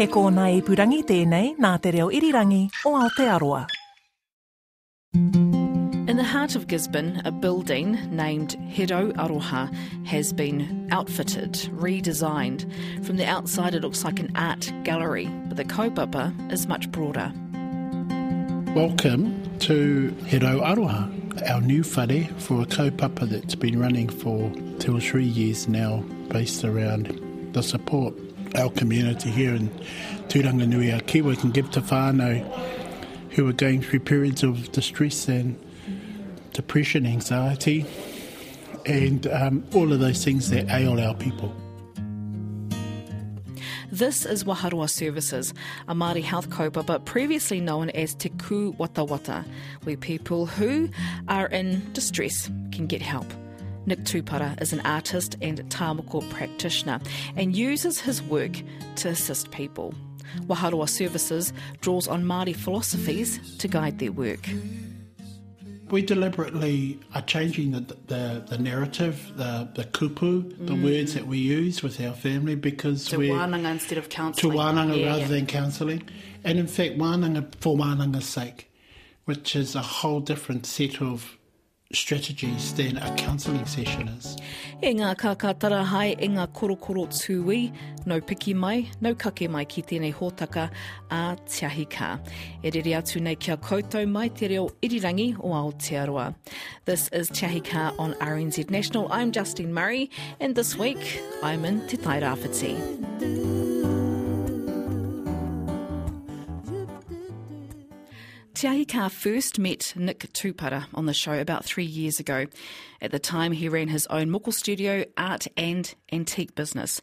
He kōna i purangi tēnei nā te reo irirangi o Aotearoa. In the heart of Gisborne, a building named Hiro Aroha has been outfitted, redesigned. From the outside, it looks like an art gallery, but the kaupapa is much broader. Welcome to Hiro Aroha, our new whare for a kaupapa that's been running for two or three years now, based around the support our community here in Turanganui, our Kiwi can give to whānau who are going through periods of distress and depression, anxiety, and um, all of those things that ail our people. This is Waharoa Services, a Māori health kaupapa previously known as Te Kūwatawata, where people who are in distress can get help. Nick Tupara is an artist and tāmoko practitioner and uses his work to assist people. Waharoa Services draws on Māori philosophies to guide their work. We deliberately are changing the, the, the narrative, the, the kupu, the Mm. words that we use with our family because To we're wānanga instead of counselling. to wānanga Yeah, rather yeah. than counselling. And in fact, wānanga for wānanga's sake, which is a whole different set of strategies than a counselling session is. E ngā kākatara hai e ngā korokoro tūi, no piki mai, no kake mai ki tēnei hōtaka a Tiahi Kā. E rere atu nei kia koutou mai te reo irirangi o Aotearoa. This is Tiahi Kā on RNZ National. I'm Justine Murray, and this week I'm in Te Tai Rāwhiti. Te Ahi Kaa first met Nick Tupara on the show about three years ago. At the time, he ran his own muckle studio, art and antique business.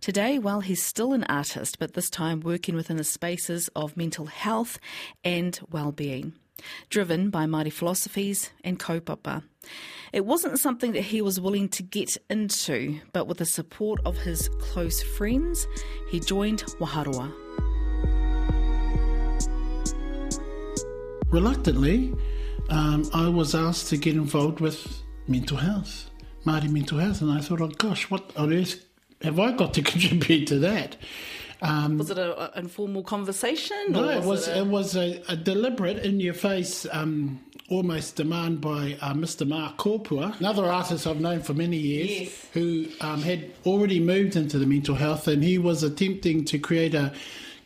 Today, well, he's still an artist, but this time working within the spaces of mental health and well-being, driven by Māori philosophies and kaupapa. It wasn't something that he was willing to get into, but with the support of his close friends, he joined Waharoa. Reluctantly, um, I was asked to get involved with mental health, Māori mental health, and I thought, oh gosh, what on earth have I got to contribute to that? Um, Was it an informal conversation? No, or it was a- it was a, a deliberate, in your face, um, almost demand by uh, Mr. Mark Kopua, another artist I've known for many years, Yes. who um, had already moved into the mental health, and he was attempting to create a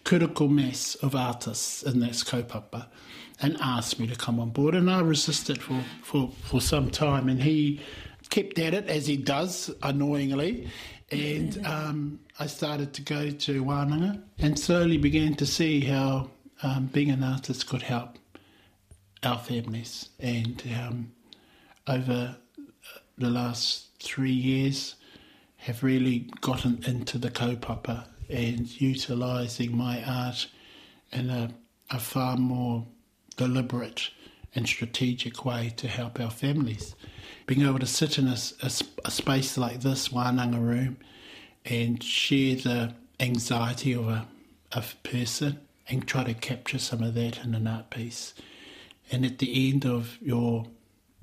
critical mass of artists in that kaupapa, and asked me to come on board, and I resisted for, for, for some time, and he kept at it as he does, annoyingly. And um, I started to go to Wānanga and slowly began to see how um, being an artist could help our families. And um, over the last three years, have really gotten into the kaupapa and utilising my art in a, a far more deliberate and strategic way to help our families. Being able to sit in a a space like this, Wānanga room, and share the anxiety of a, a person and try to capture some of that in an art piece. And at the end of your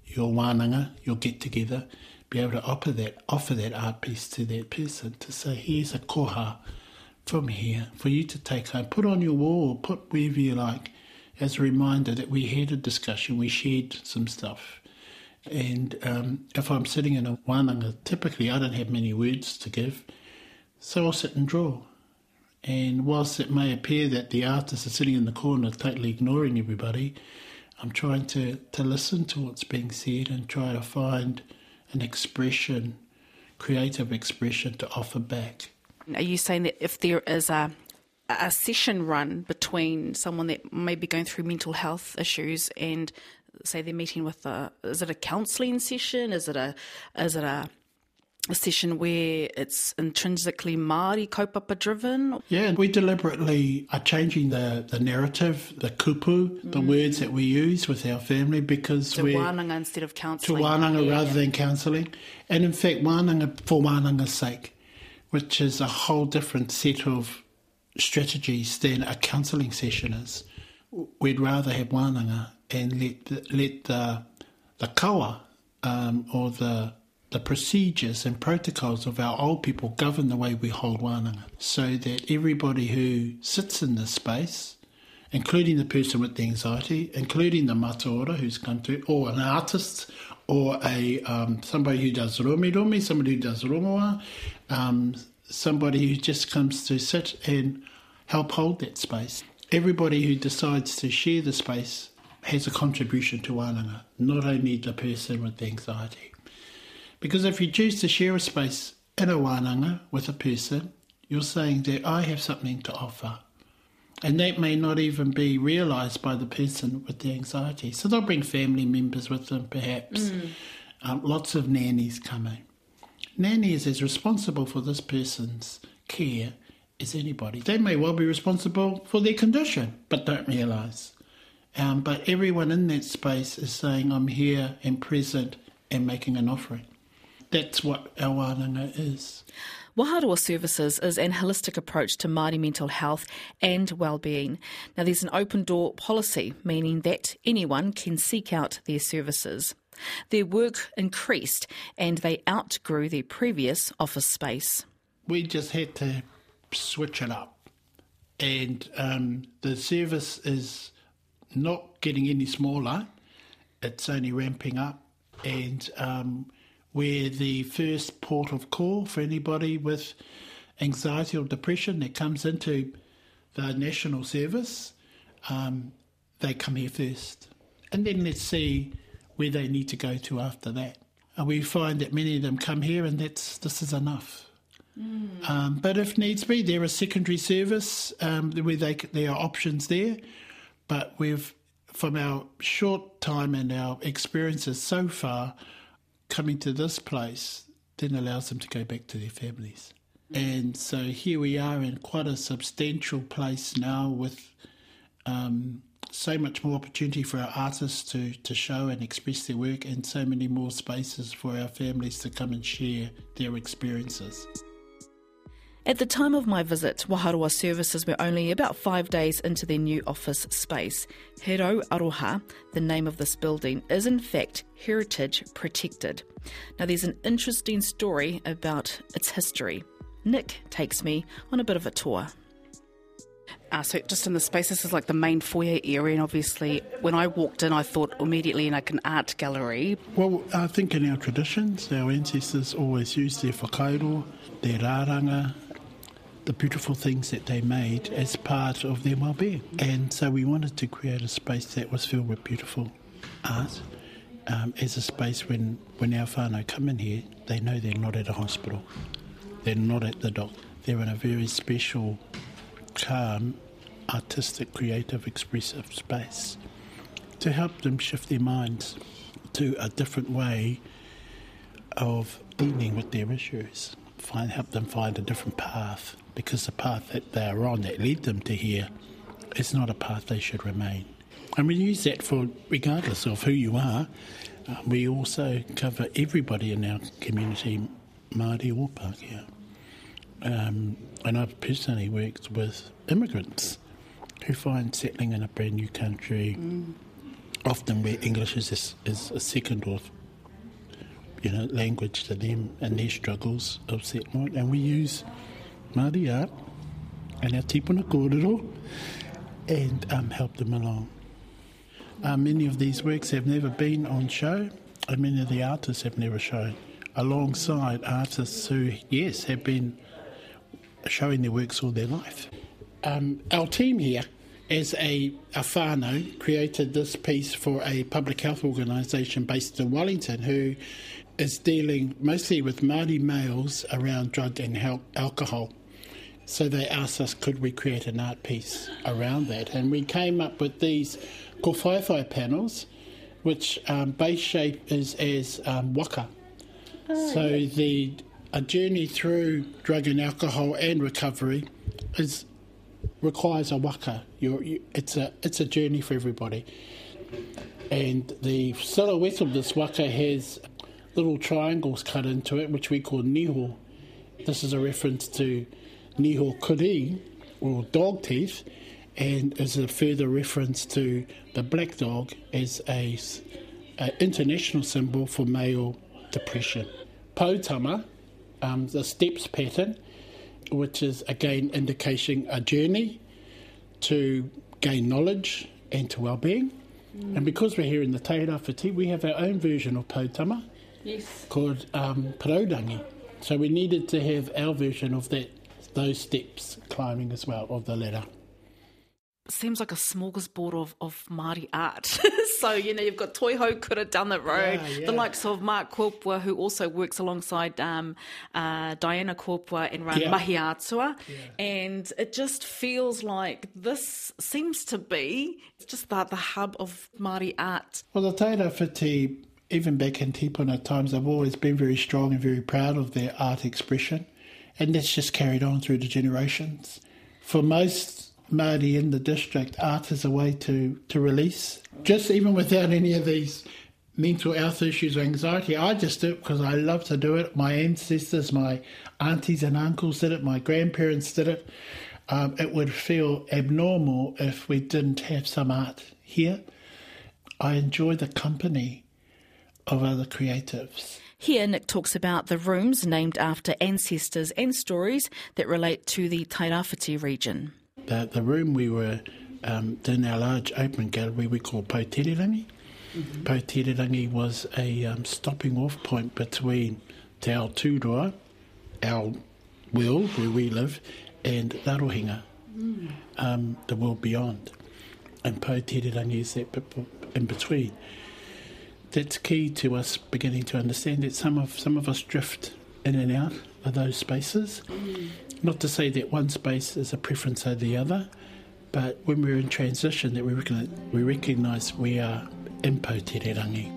your wānanga, your get together, be able to offer that offer that art piece to that person to say, here's a koha from here for you to take home. Put on your wall put wherever you like as a reminder that we had a discussion, we shared some stuff. And um, if I'm sitting in a wānanga, typically I don't have many words to give, so I'll sit and draw. And whilst it may appear that the artist is sitting in the corner totally ignoring everybody, I'm trying to, to listen to what's being said and try to find an expression, creative expression to offer back. Are you saying that if there is a a session run between someone that may be going through mental health issues and say they're meeting with a is it a counselling session? Is it a is it a a session where it's intrinsically Māori kaupapa driven? Yeah, we deliberately are changing the, the narrative, the kupu, the mm. words that we use with our family because To we're wānanga instead of counselling. to wānanga Yeah, rather yeah. than counselling. And in fact, wānanga for wānanga's sake, which is a whole different set of strategies than a counselling session is. We'd rather have wānanga and let the, let the, the kawa um, or the, the procedures and protocols of our old people govern the way we hold wānanga so that everybody who sits in this space, including the person with the anxiety, including the mataora who's come to, or an artist, or a um, somebody who does romi romi, somebody who does rongoa, um, somebody who just comes to sit and help hold that space. Everybody who decides to share the space has a contribution to wānanga, not only the person with the anxiety. Because if you choose to share a space in a wānanga with a person, you're saying that I have something to offer. And that may not even be realised by the person with the anxiety. So they'll bring family members with them, perhaps. Mm. Um, lots of nannies coming. Nanny is as responsible for this person's care as anybody. They may well be responsible for their condition, but don't realise. Um, but everyone in that space is saying, I'm here and present and making an offering that's what our wānanga is. Waharoa Services is an holistic approach to Māori mental health and well-being. Now, there's an open door policy, meaning that anyone can seek out their services. Their work increased and they outgrew their previous office space. We just had to switch it up. And um, the service is not getting any smaller, it's only ramping up. And um, we're the first port of call for anybody with anxiety or depression that comes into the national service. Um, they come here first. And then let's see where they need to go to after that. And we find that many of them come here and that's this is enough. Mm. Um, but if needs be, there is secondary service um, where they, there are options there. But we've, from our short time and our experiences so far, coming to this place then allows them to go back to their families. And so here we are in quite a substantial place now with um, so much more opportunity for our artists to, to show and express their work, and so many more spaces for our families to come and share their experiences. At the time of my visit, Waharoa services were only about five days into their new office space. Hero Aroha, the name of this building, is in fact heritage protected. Now, there's an interesting story about its history. Nick takes me on a bit of a tour. Uh, so, just in the space, this is like the main foyer area, and obviously, when I walked in, I thought immediately like an art gallery. Well, I think in our traditions, our ancestors always used their whakairo, their rāranga, the beautiful things that they made as part of their well-being. And so we wanted to create a space that was filled with beautiful art um, as a space when, when our whānau come in here, they know they're not at a hospital. They're not at the doc. They're in a very special, calm, artistic, creative, expressive space to help them shift their minds to a different way of dealing with their issues. Find, help them find a different path because the path that they are on that led them to here is not a path they should remain. And we use that for regardless of who you are. Uh, we also cover everybody in our community, Māori or Pākehā. Um, and I've personally worked with immigrants who find settling in a brand new country, mm. often where English is a, is a second or you know language to them and their struggles of settlement, and we use Māori art and our tipuna kōrero and um, help them along. Uh, many of these works have never been on show, and many of the artists have never shown, alongside artists who, yes, have been showing their works all their life. Um, our team here, as a, a whānau, created this piece for a public health organisation based in Wellington who is dealing mostly with Māori males around drug and alcohol. So they asked us, could we create an art piece around that? And we came up with these kowhaiwhai panels, which um, base shape is as um, waka. Oh, so yeah. the a journey through drug and alcohol and recovery is requires a waka. You're, you, it's a it's a journey for everybody. And the silhouette of this waka has little triangles cut into it, which we call niho. This is a reference to Niho Kuri, or dog teeth, and as a further reference to the black dog as a, a international symbol for male depression. Poutama, um, the steps pattern, which is again indicating a journey to gain knowledge and to well-being. Mm. And because we're here in the Tairāwhiti, we have our own version of Poutama yes. called um, Paraurangi. So we needed to have our version of that, those steps climbing as well, of the ladder seems like a smorgasbord of, of Māori art. so, you know, you've got Toihoukura down the road, yeah, yeah. the likes of Mark Kopua, who also works alongside um, uh, Diana Kopua and run yeah. Mahi Atua. Yeah. And it just feels like this seems to be just the, the hub of Māori art. Well, the Tairāwhiti, even back in Tipuna times, have always been very strong and very proud of their art expression. And that's just carried on through the generations. For most Māori in the district, art is a way to, to release. Just even without any of these mental health issues or anxiety, I just do it because I love to do it. My ancestors, my aunties and uncles did it, my grandparents did it. Um, it would feel abnormal if we didn't have some art here. I enjoy the company of other creatives. Here, Nick talks about the rooms named after ancestors and stories that relate to the Tairāwhiti region the, the room we were um, in our large open gallery we call Pautirirangi. Mm-hmm. Pautirirangi was a um, stopping off point between Te Ao Tūroa, our world where we live, and Rarohenga, mm. um, the world beyond. And Pautirirangi is that in between. That's key to us beginning to understand that some of some of us drift in and out of those spaces. Mm. Not to say that one space is a preference over the other, but when we're in transition, that we we, recognise we are in Pautirirangi.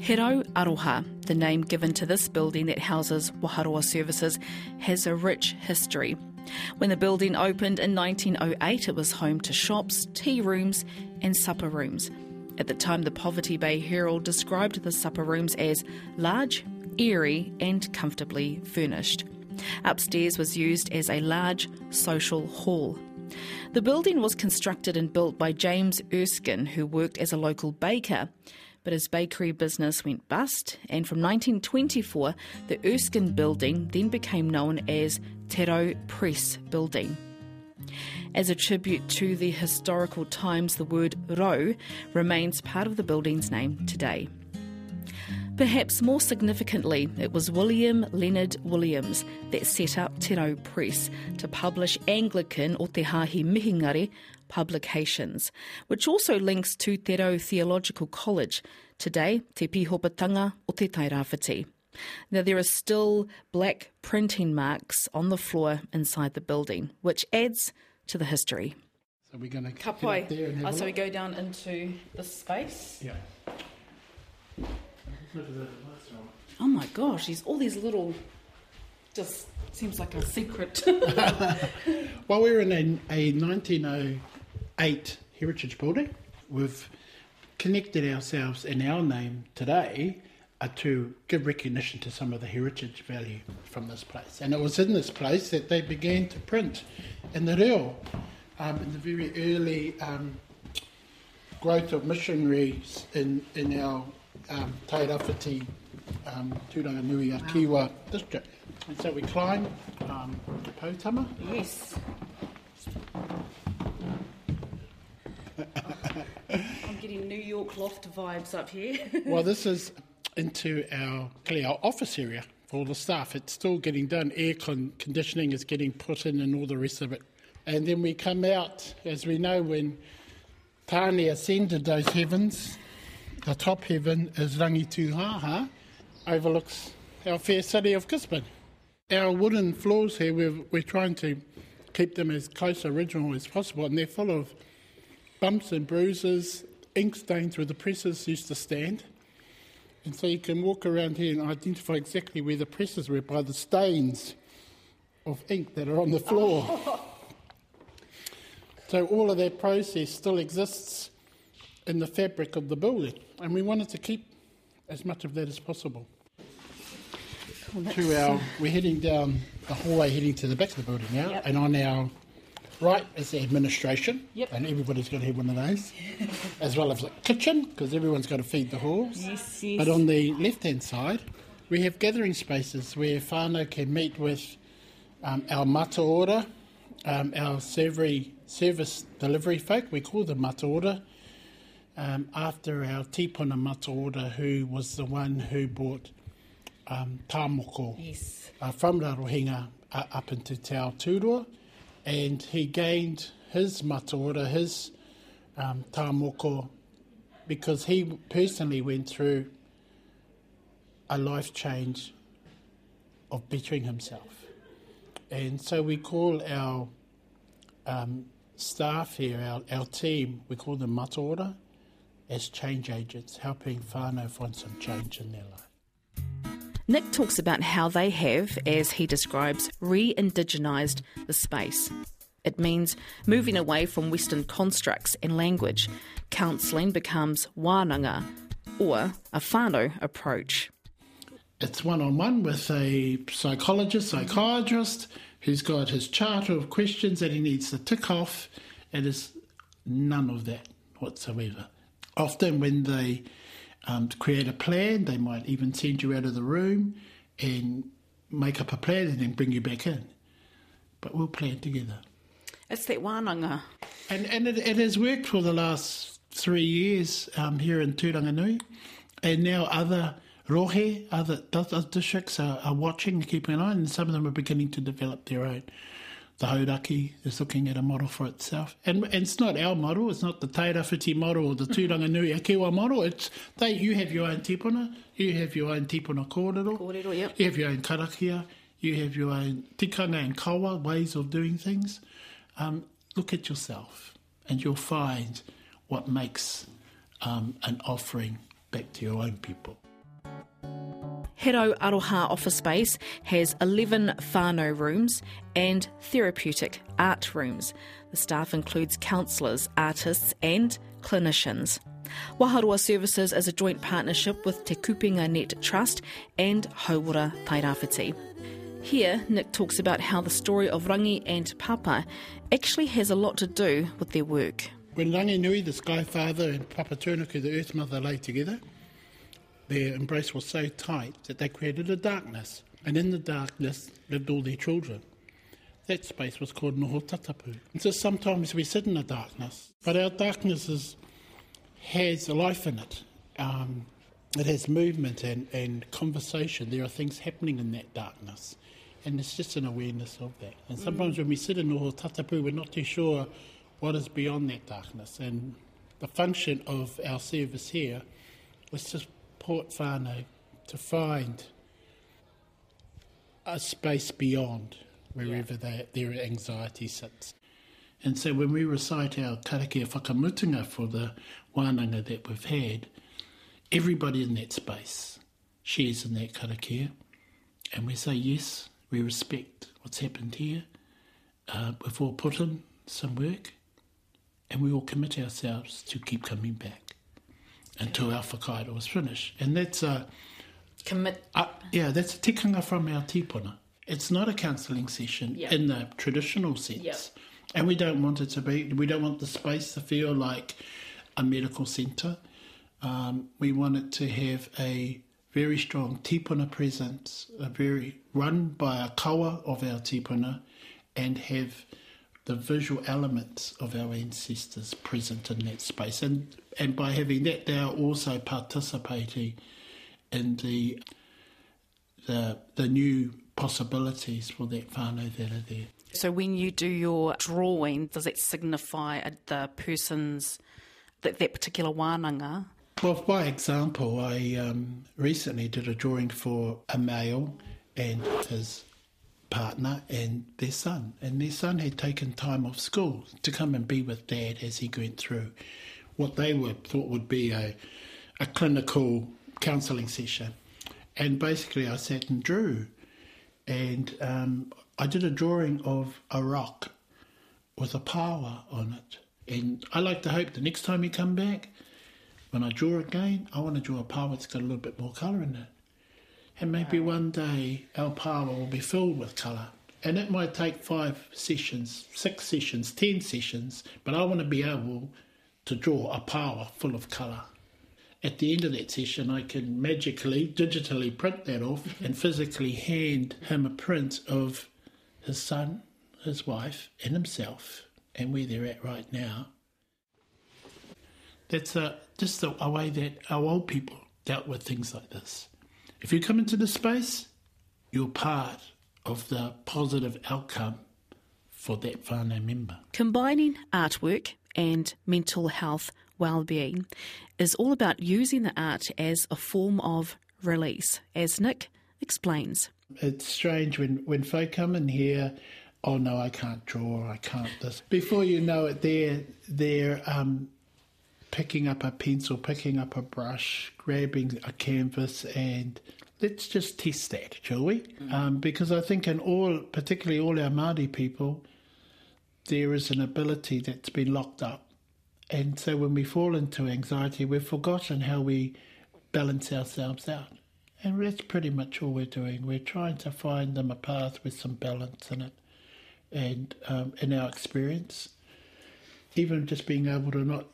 Hero Aroha, the name given to this building that houses Waharoa services, has a rich history. When the building opened in 1908, it was home to shops, tea rooms, and supper rooms. At the time, the Poverty Bay Herald described the supper rooms as large, airy, and comfortably furnished. Upstairs was used as a large social hall. The building was constructed and built by James Erskine, who worked as a local baker. But his bakery business went bust, and from 1924, the Erskine building then became known as Te Rau Press Building. As a tribute to the historical times, the word Rau remains part of the building's name today. Perhaps more significantly, it was William Leonard Williams that set up Te Rau Press to publish Anglican o Te Hahi Mihingare publications, which also links to Te Rau Theological College, today Te Pihopatanga o Te Tairāwhiti. Now, there are still black printing marks on the floor inside the building, which adds to the history. So we're going to Kapoi. Oh, so we go down into this space. Yeah. Oh my gosh, there's all these little, just seems like a secret. well, we're in a, a 1908 heritage building. We've connected ourselves in our name today uh, to give recognition to some of the heritage value from this place. And it was in this place that they began to print in the reo um, in the very early um, growth of missionaries in, in our um, Tairāwhiti, um, Turanganui, wow. Kiwa district. And so we climb um, Poutama. Yes. I'm getting New York loft vibes up here. well, this is into our, our office area for all the staff. It's still getting done. Air con- conditioning is getting put in and all the rest of it. And then we come out, as we know, when Tāne ascended those heavens, the top heaven is Rangituhaha, overlooks our fair city of Gisborne. Our wooden floors here, we're, we're trying to keep them as close to original as possible, and they're full of bumps and bruises, ink stains where the presses used to stand. And so you can walk around here and identify exactly where the presses were by the stains of ink that are on the floor. so all of that process still exists in the fabric of the building, and we wanted to keep as much of that as possible. to our, we're heading down the hallway heading to the back of the building now, yep. and on our right is the administration, Yep. and everybody's got to have one of those, as well as the kitchen, because everyone's got to feed the horse. Yes, yes. But on the left hand side, we have gathering spaces where whānau can meet with um, our mataora, um, our servery, service delivery folk. We call them mata ora, um, after our tipuna mata ora, who was the one who brought um, tāmoko Yes. uh, from Rarohenga uh, up into Te Aotearoa, and he gained his mataora, his um, tāmoko, because he personally went through a life change of bettering himself. And so we call our um, staff here, our, our team, we call them mataora, as change agents, helping whānau find some change in their life. Nick talks about how they have, as he describes, re indigenised the space. It means moving away from Western constructs and language. Counselling becomes wānanga, or a whānau approach. It's one on one with a psychologist, psychiatrist who's got his charter of questions that he needs to tick off. And It is none of that whatsoever. Often, when they um, create a plan, they might even send you out of the room and make up a plan and then bring you back in. But we'll plan together. It's that wānanga. And, and it, it has worked for the last three years um, here in Tūranganui. And now other rohe, other, other districts are, are watching and keeping an eye, and some of them are beginning to develop their own. The Hauraki is looking at a model for itself. And, and it's not our model, it's not the Tairawhiti model or the Tūranganui-a-Kiwa model. It's they, you have your own tipuna, you have your own tipuna kōrero, Kōrero, yep. you have your own karakia, you have your own tikanga and kawa ways of doing things. Um, look at yourself and you'll find what makes um, an offering back to your own people. Hero Aroha Office Space has 11 whānau rooms and therapeutic art rooms. The staff includes counsellors, artists, and clinicians. Waharoa Services is a joint partnership with Te Kupenga Net Trust and Hauora Tairawhiti. Here, Nick talks about how the story of Rangi and Papa actually has a lot to do with their work. When Rangi Nui, the Sky Father, and Papa Tunuku, the Earth Mother, lay together, their embrace was so tight that they created a darkness. And in the darkness lived all their children. That space was called Noho Tatapu. And so sometimes we sit in the darkness, but our darkness is, has life in it. Um, it has movement and, and conversation. There are things happening in that darkness. And it's just an awareness of that. And sometimes when we sit in Noho Tatapu, we're not too sure what is beyond that darkness. And the function of our service here was to support whānau to find a space beyond wherever they, their anxiety sits. And so when we recite our karakia whakamutunga for the wānanga that we've had, everybody in that space shares in that karakia. And we say, yes, we respect what's happened here. Uh, we've all put in some work and we all commit ourselves to keep coming back until our whakairo was finished. And that's a, Commit. uh, yeah, that's a tikanga from our tipuna. It's not a counselling session Yeah. in the traditional sense. Yeah. And we don't want it to be, we don't want the space to feel like a medical centre. Um, we want it to have a very strong tipuna presence, a very run by a kawa of our tipuna, and have the visual elements of our ancestors present in that space. And and by having that, they are also participating in the the the new possibilities for that whānau that are there. So when you do your drawing, does it signify the person's that, that particular wānanga? Well, by example, I um, recently did a drawing for a male and his partner and their son. And their son had taken time off school to come and be with dad as he went through what they would thought would be a, a clinical counselling session. And basically, I sat and drew. And um, I did a drawing of a rock with a power on it. And I like to hope the next time you come back, when I draw again, I want to draw a power that's got a little bit more colour in it. And maybe one day our power will be filled with colour. And it might take five sessions, six sessions, ten sessions, but I want to be able to draw a power full of colour. At the end of that session, I can magically, digitally print that off mm-hmm. and physically hand him a print of his son, his wife, and himself, and where they're at right now. That's a, just a way that our old people dealt with things like this. If you come into the space, you're part of the positive outcome for that whānau member. Combining artwork and mental health well-being is all about using the art as a form of release, as Nick explains. It's strange when, when folk come in here, oh no, I can't draw, I can't this. Before you know it, they're, they're um, picking up a pencil, picking up a brush, grabbing a canvas, and let's just test that, shall we? Mm. Um, because I think in all, particularly all our Māori people, there is an ability that's been locked up. And so when we fall into anxiety, we've forgotten how we balance ourselves out. And that's pretty much all we're doing. We're trying to find them a path with some balance in it. And um, in our experience, even just being able to not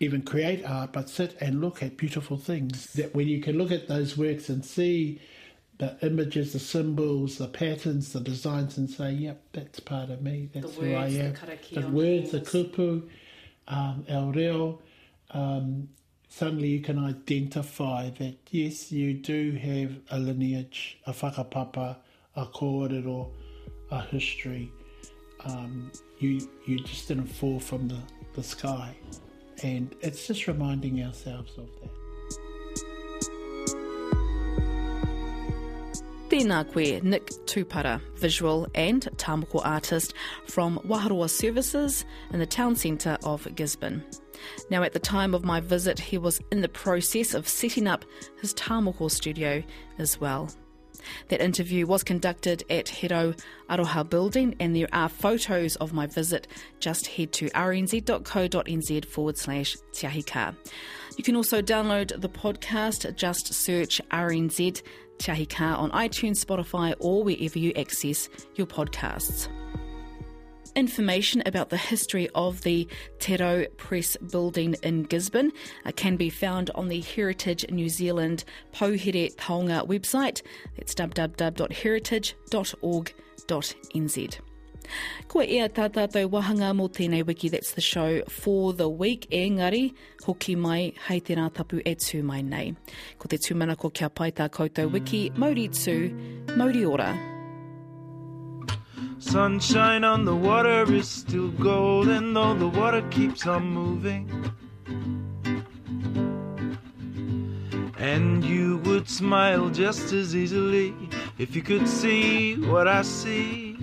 even create art, but sit and look at beautiful things. That when you can look at those works and see the images, the symbols, the patterns, the designs, and say, "Yep, that's part of me. That's who I am." The, the words, the kupu, um, el reo. Um, suddenly, you can identify that yes, you do have a lineage, a whakapapa, a kōrero, a history. Um, you you just didn't fall from the, the sky. And it's just reminding ourselves of that. Tēnā Nick Tupara, visual and tāmoko artist from Waharoa Services in the town centre of Gisborne. Now, at the time of my visit, he was in the process of setting up his tāmoko studio as well. That interview was conducted at Hero Aroha Building, and there are photos of my visit. Just head to rnz.co.nz forward slash tiahika. You can also download the podcast, just search RNZ Te Ahi Kaa on iTunes, Spotify, or wherever you access your podcasts. Information about the history of the Te Rau Press building in Gisborne uh, can be found on the Heritage New Zealand Pouhere Taonga website. That's www.heritage.org.nz. Ko ea tā wahanga mō tēnei wiki, that's the show for the week. Engari, hoki mai, hei tērā tapu e tū mai nei. Ko te tūmana ko kia pai tā koutou wiki, mauri tū, mauri ora. Sunshine on the water is still golden, though the water keeps on moving. And you would smile just as easily if you could see what I see.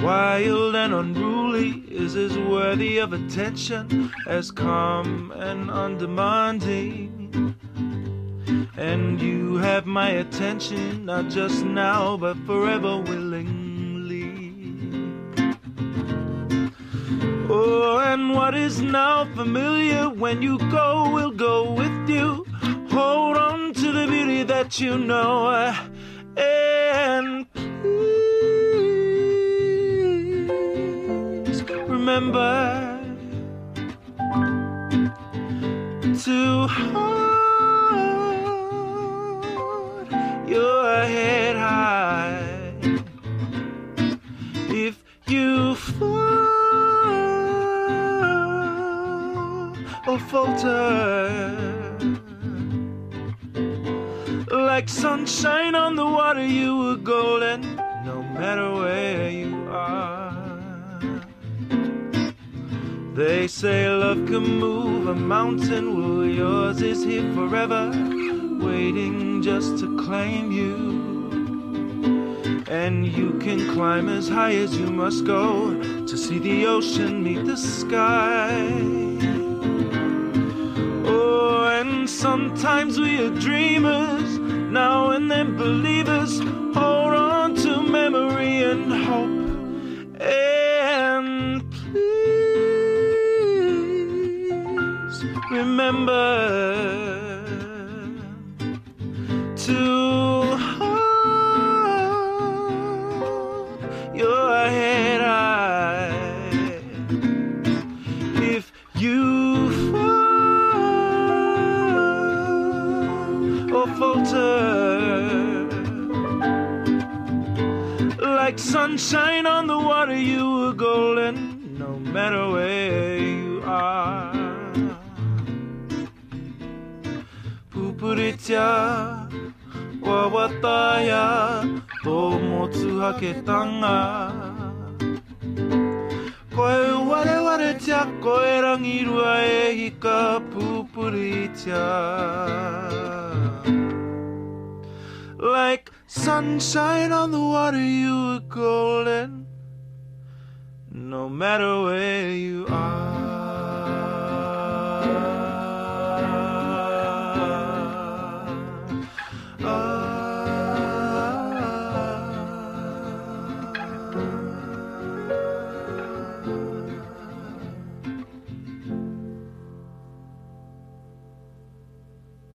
Wild and unruly is as worthy of attention as calm and undemanding. And you have my attention, not just now, but forever willingly. Oh, and what is now familiar when you go will go with you. Hold on to the beauty that you know, and please remember claim you. And you can climb as high as you must go to see the ocean meet the sky. Oh, and sometimes we are dreamers, now and then believers. Hold on to memory and hope. And please remember to Sunshine on the water, you were golden, no matter where you are. Pupuritia, wawataya, tomotsu haketanga. Koe ware ware tia, koe rangirua e hika pupuritia. Like sunshine on the water, you were golden, no matter where you are.